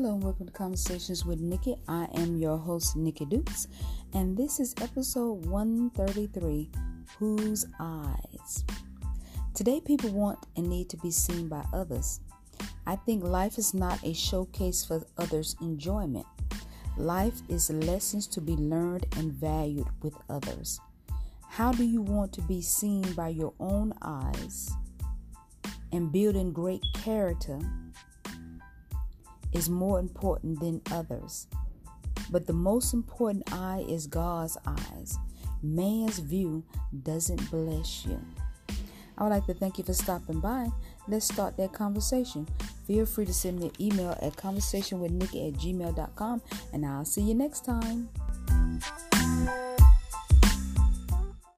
Hello and welcome to Conversations with Nikki. I am your host, Nikki Dukes, and this is episode 133 Whose Eyes? Today, people want and need to be seen by others. I think life is not a showcase for others' enjoyment. Life is lessons to be learned and valued with others. How do you want to be seen by your own eyes? And building great character is more important than others. But the most important eye is God's eyes. Man's view doesn't bless you. I would like to thank you for stopping by. Let's start that conversation. Feel free to send me an email at conversationwithnikki at gmail.com and I'll see you next time.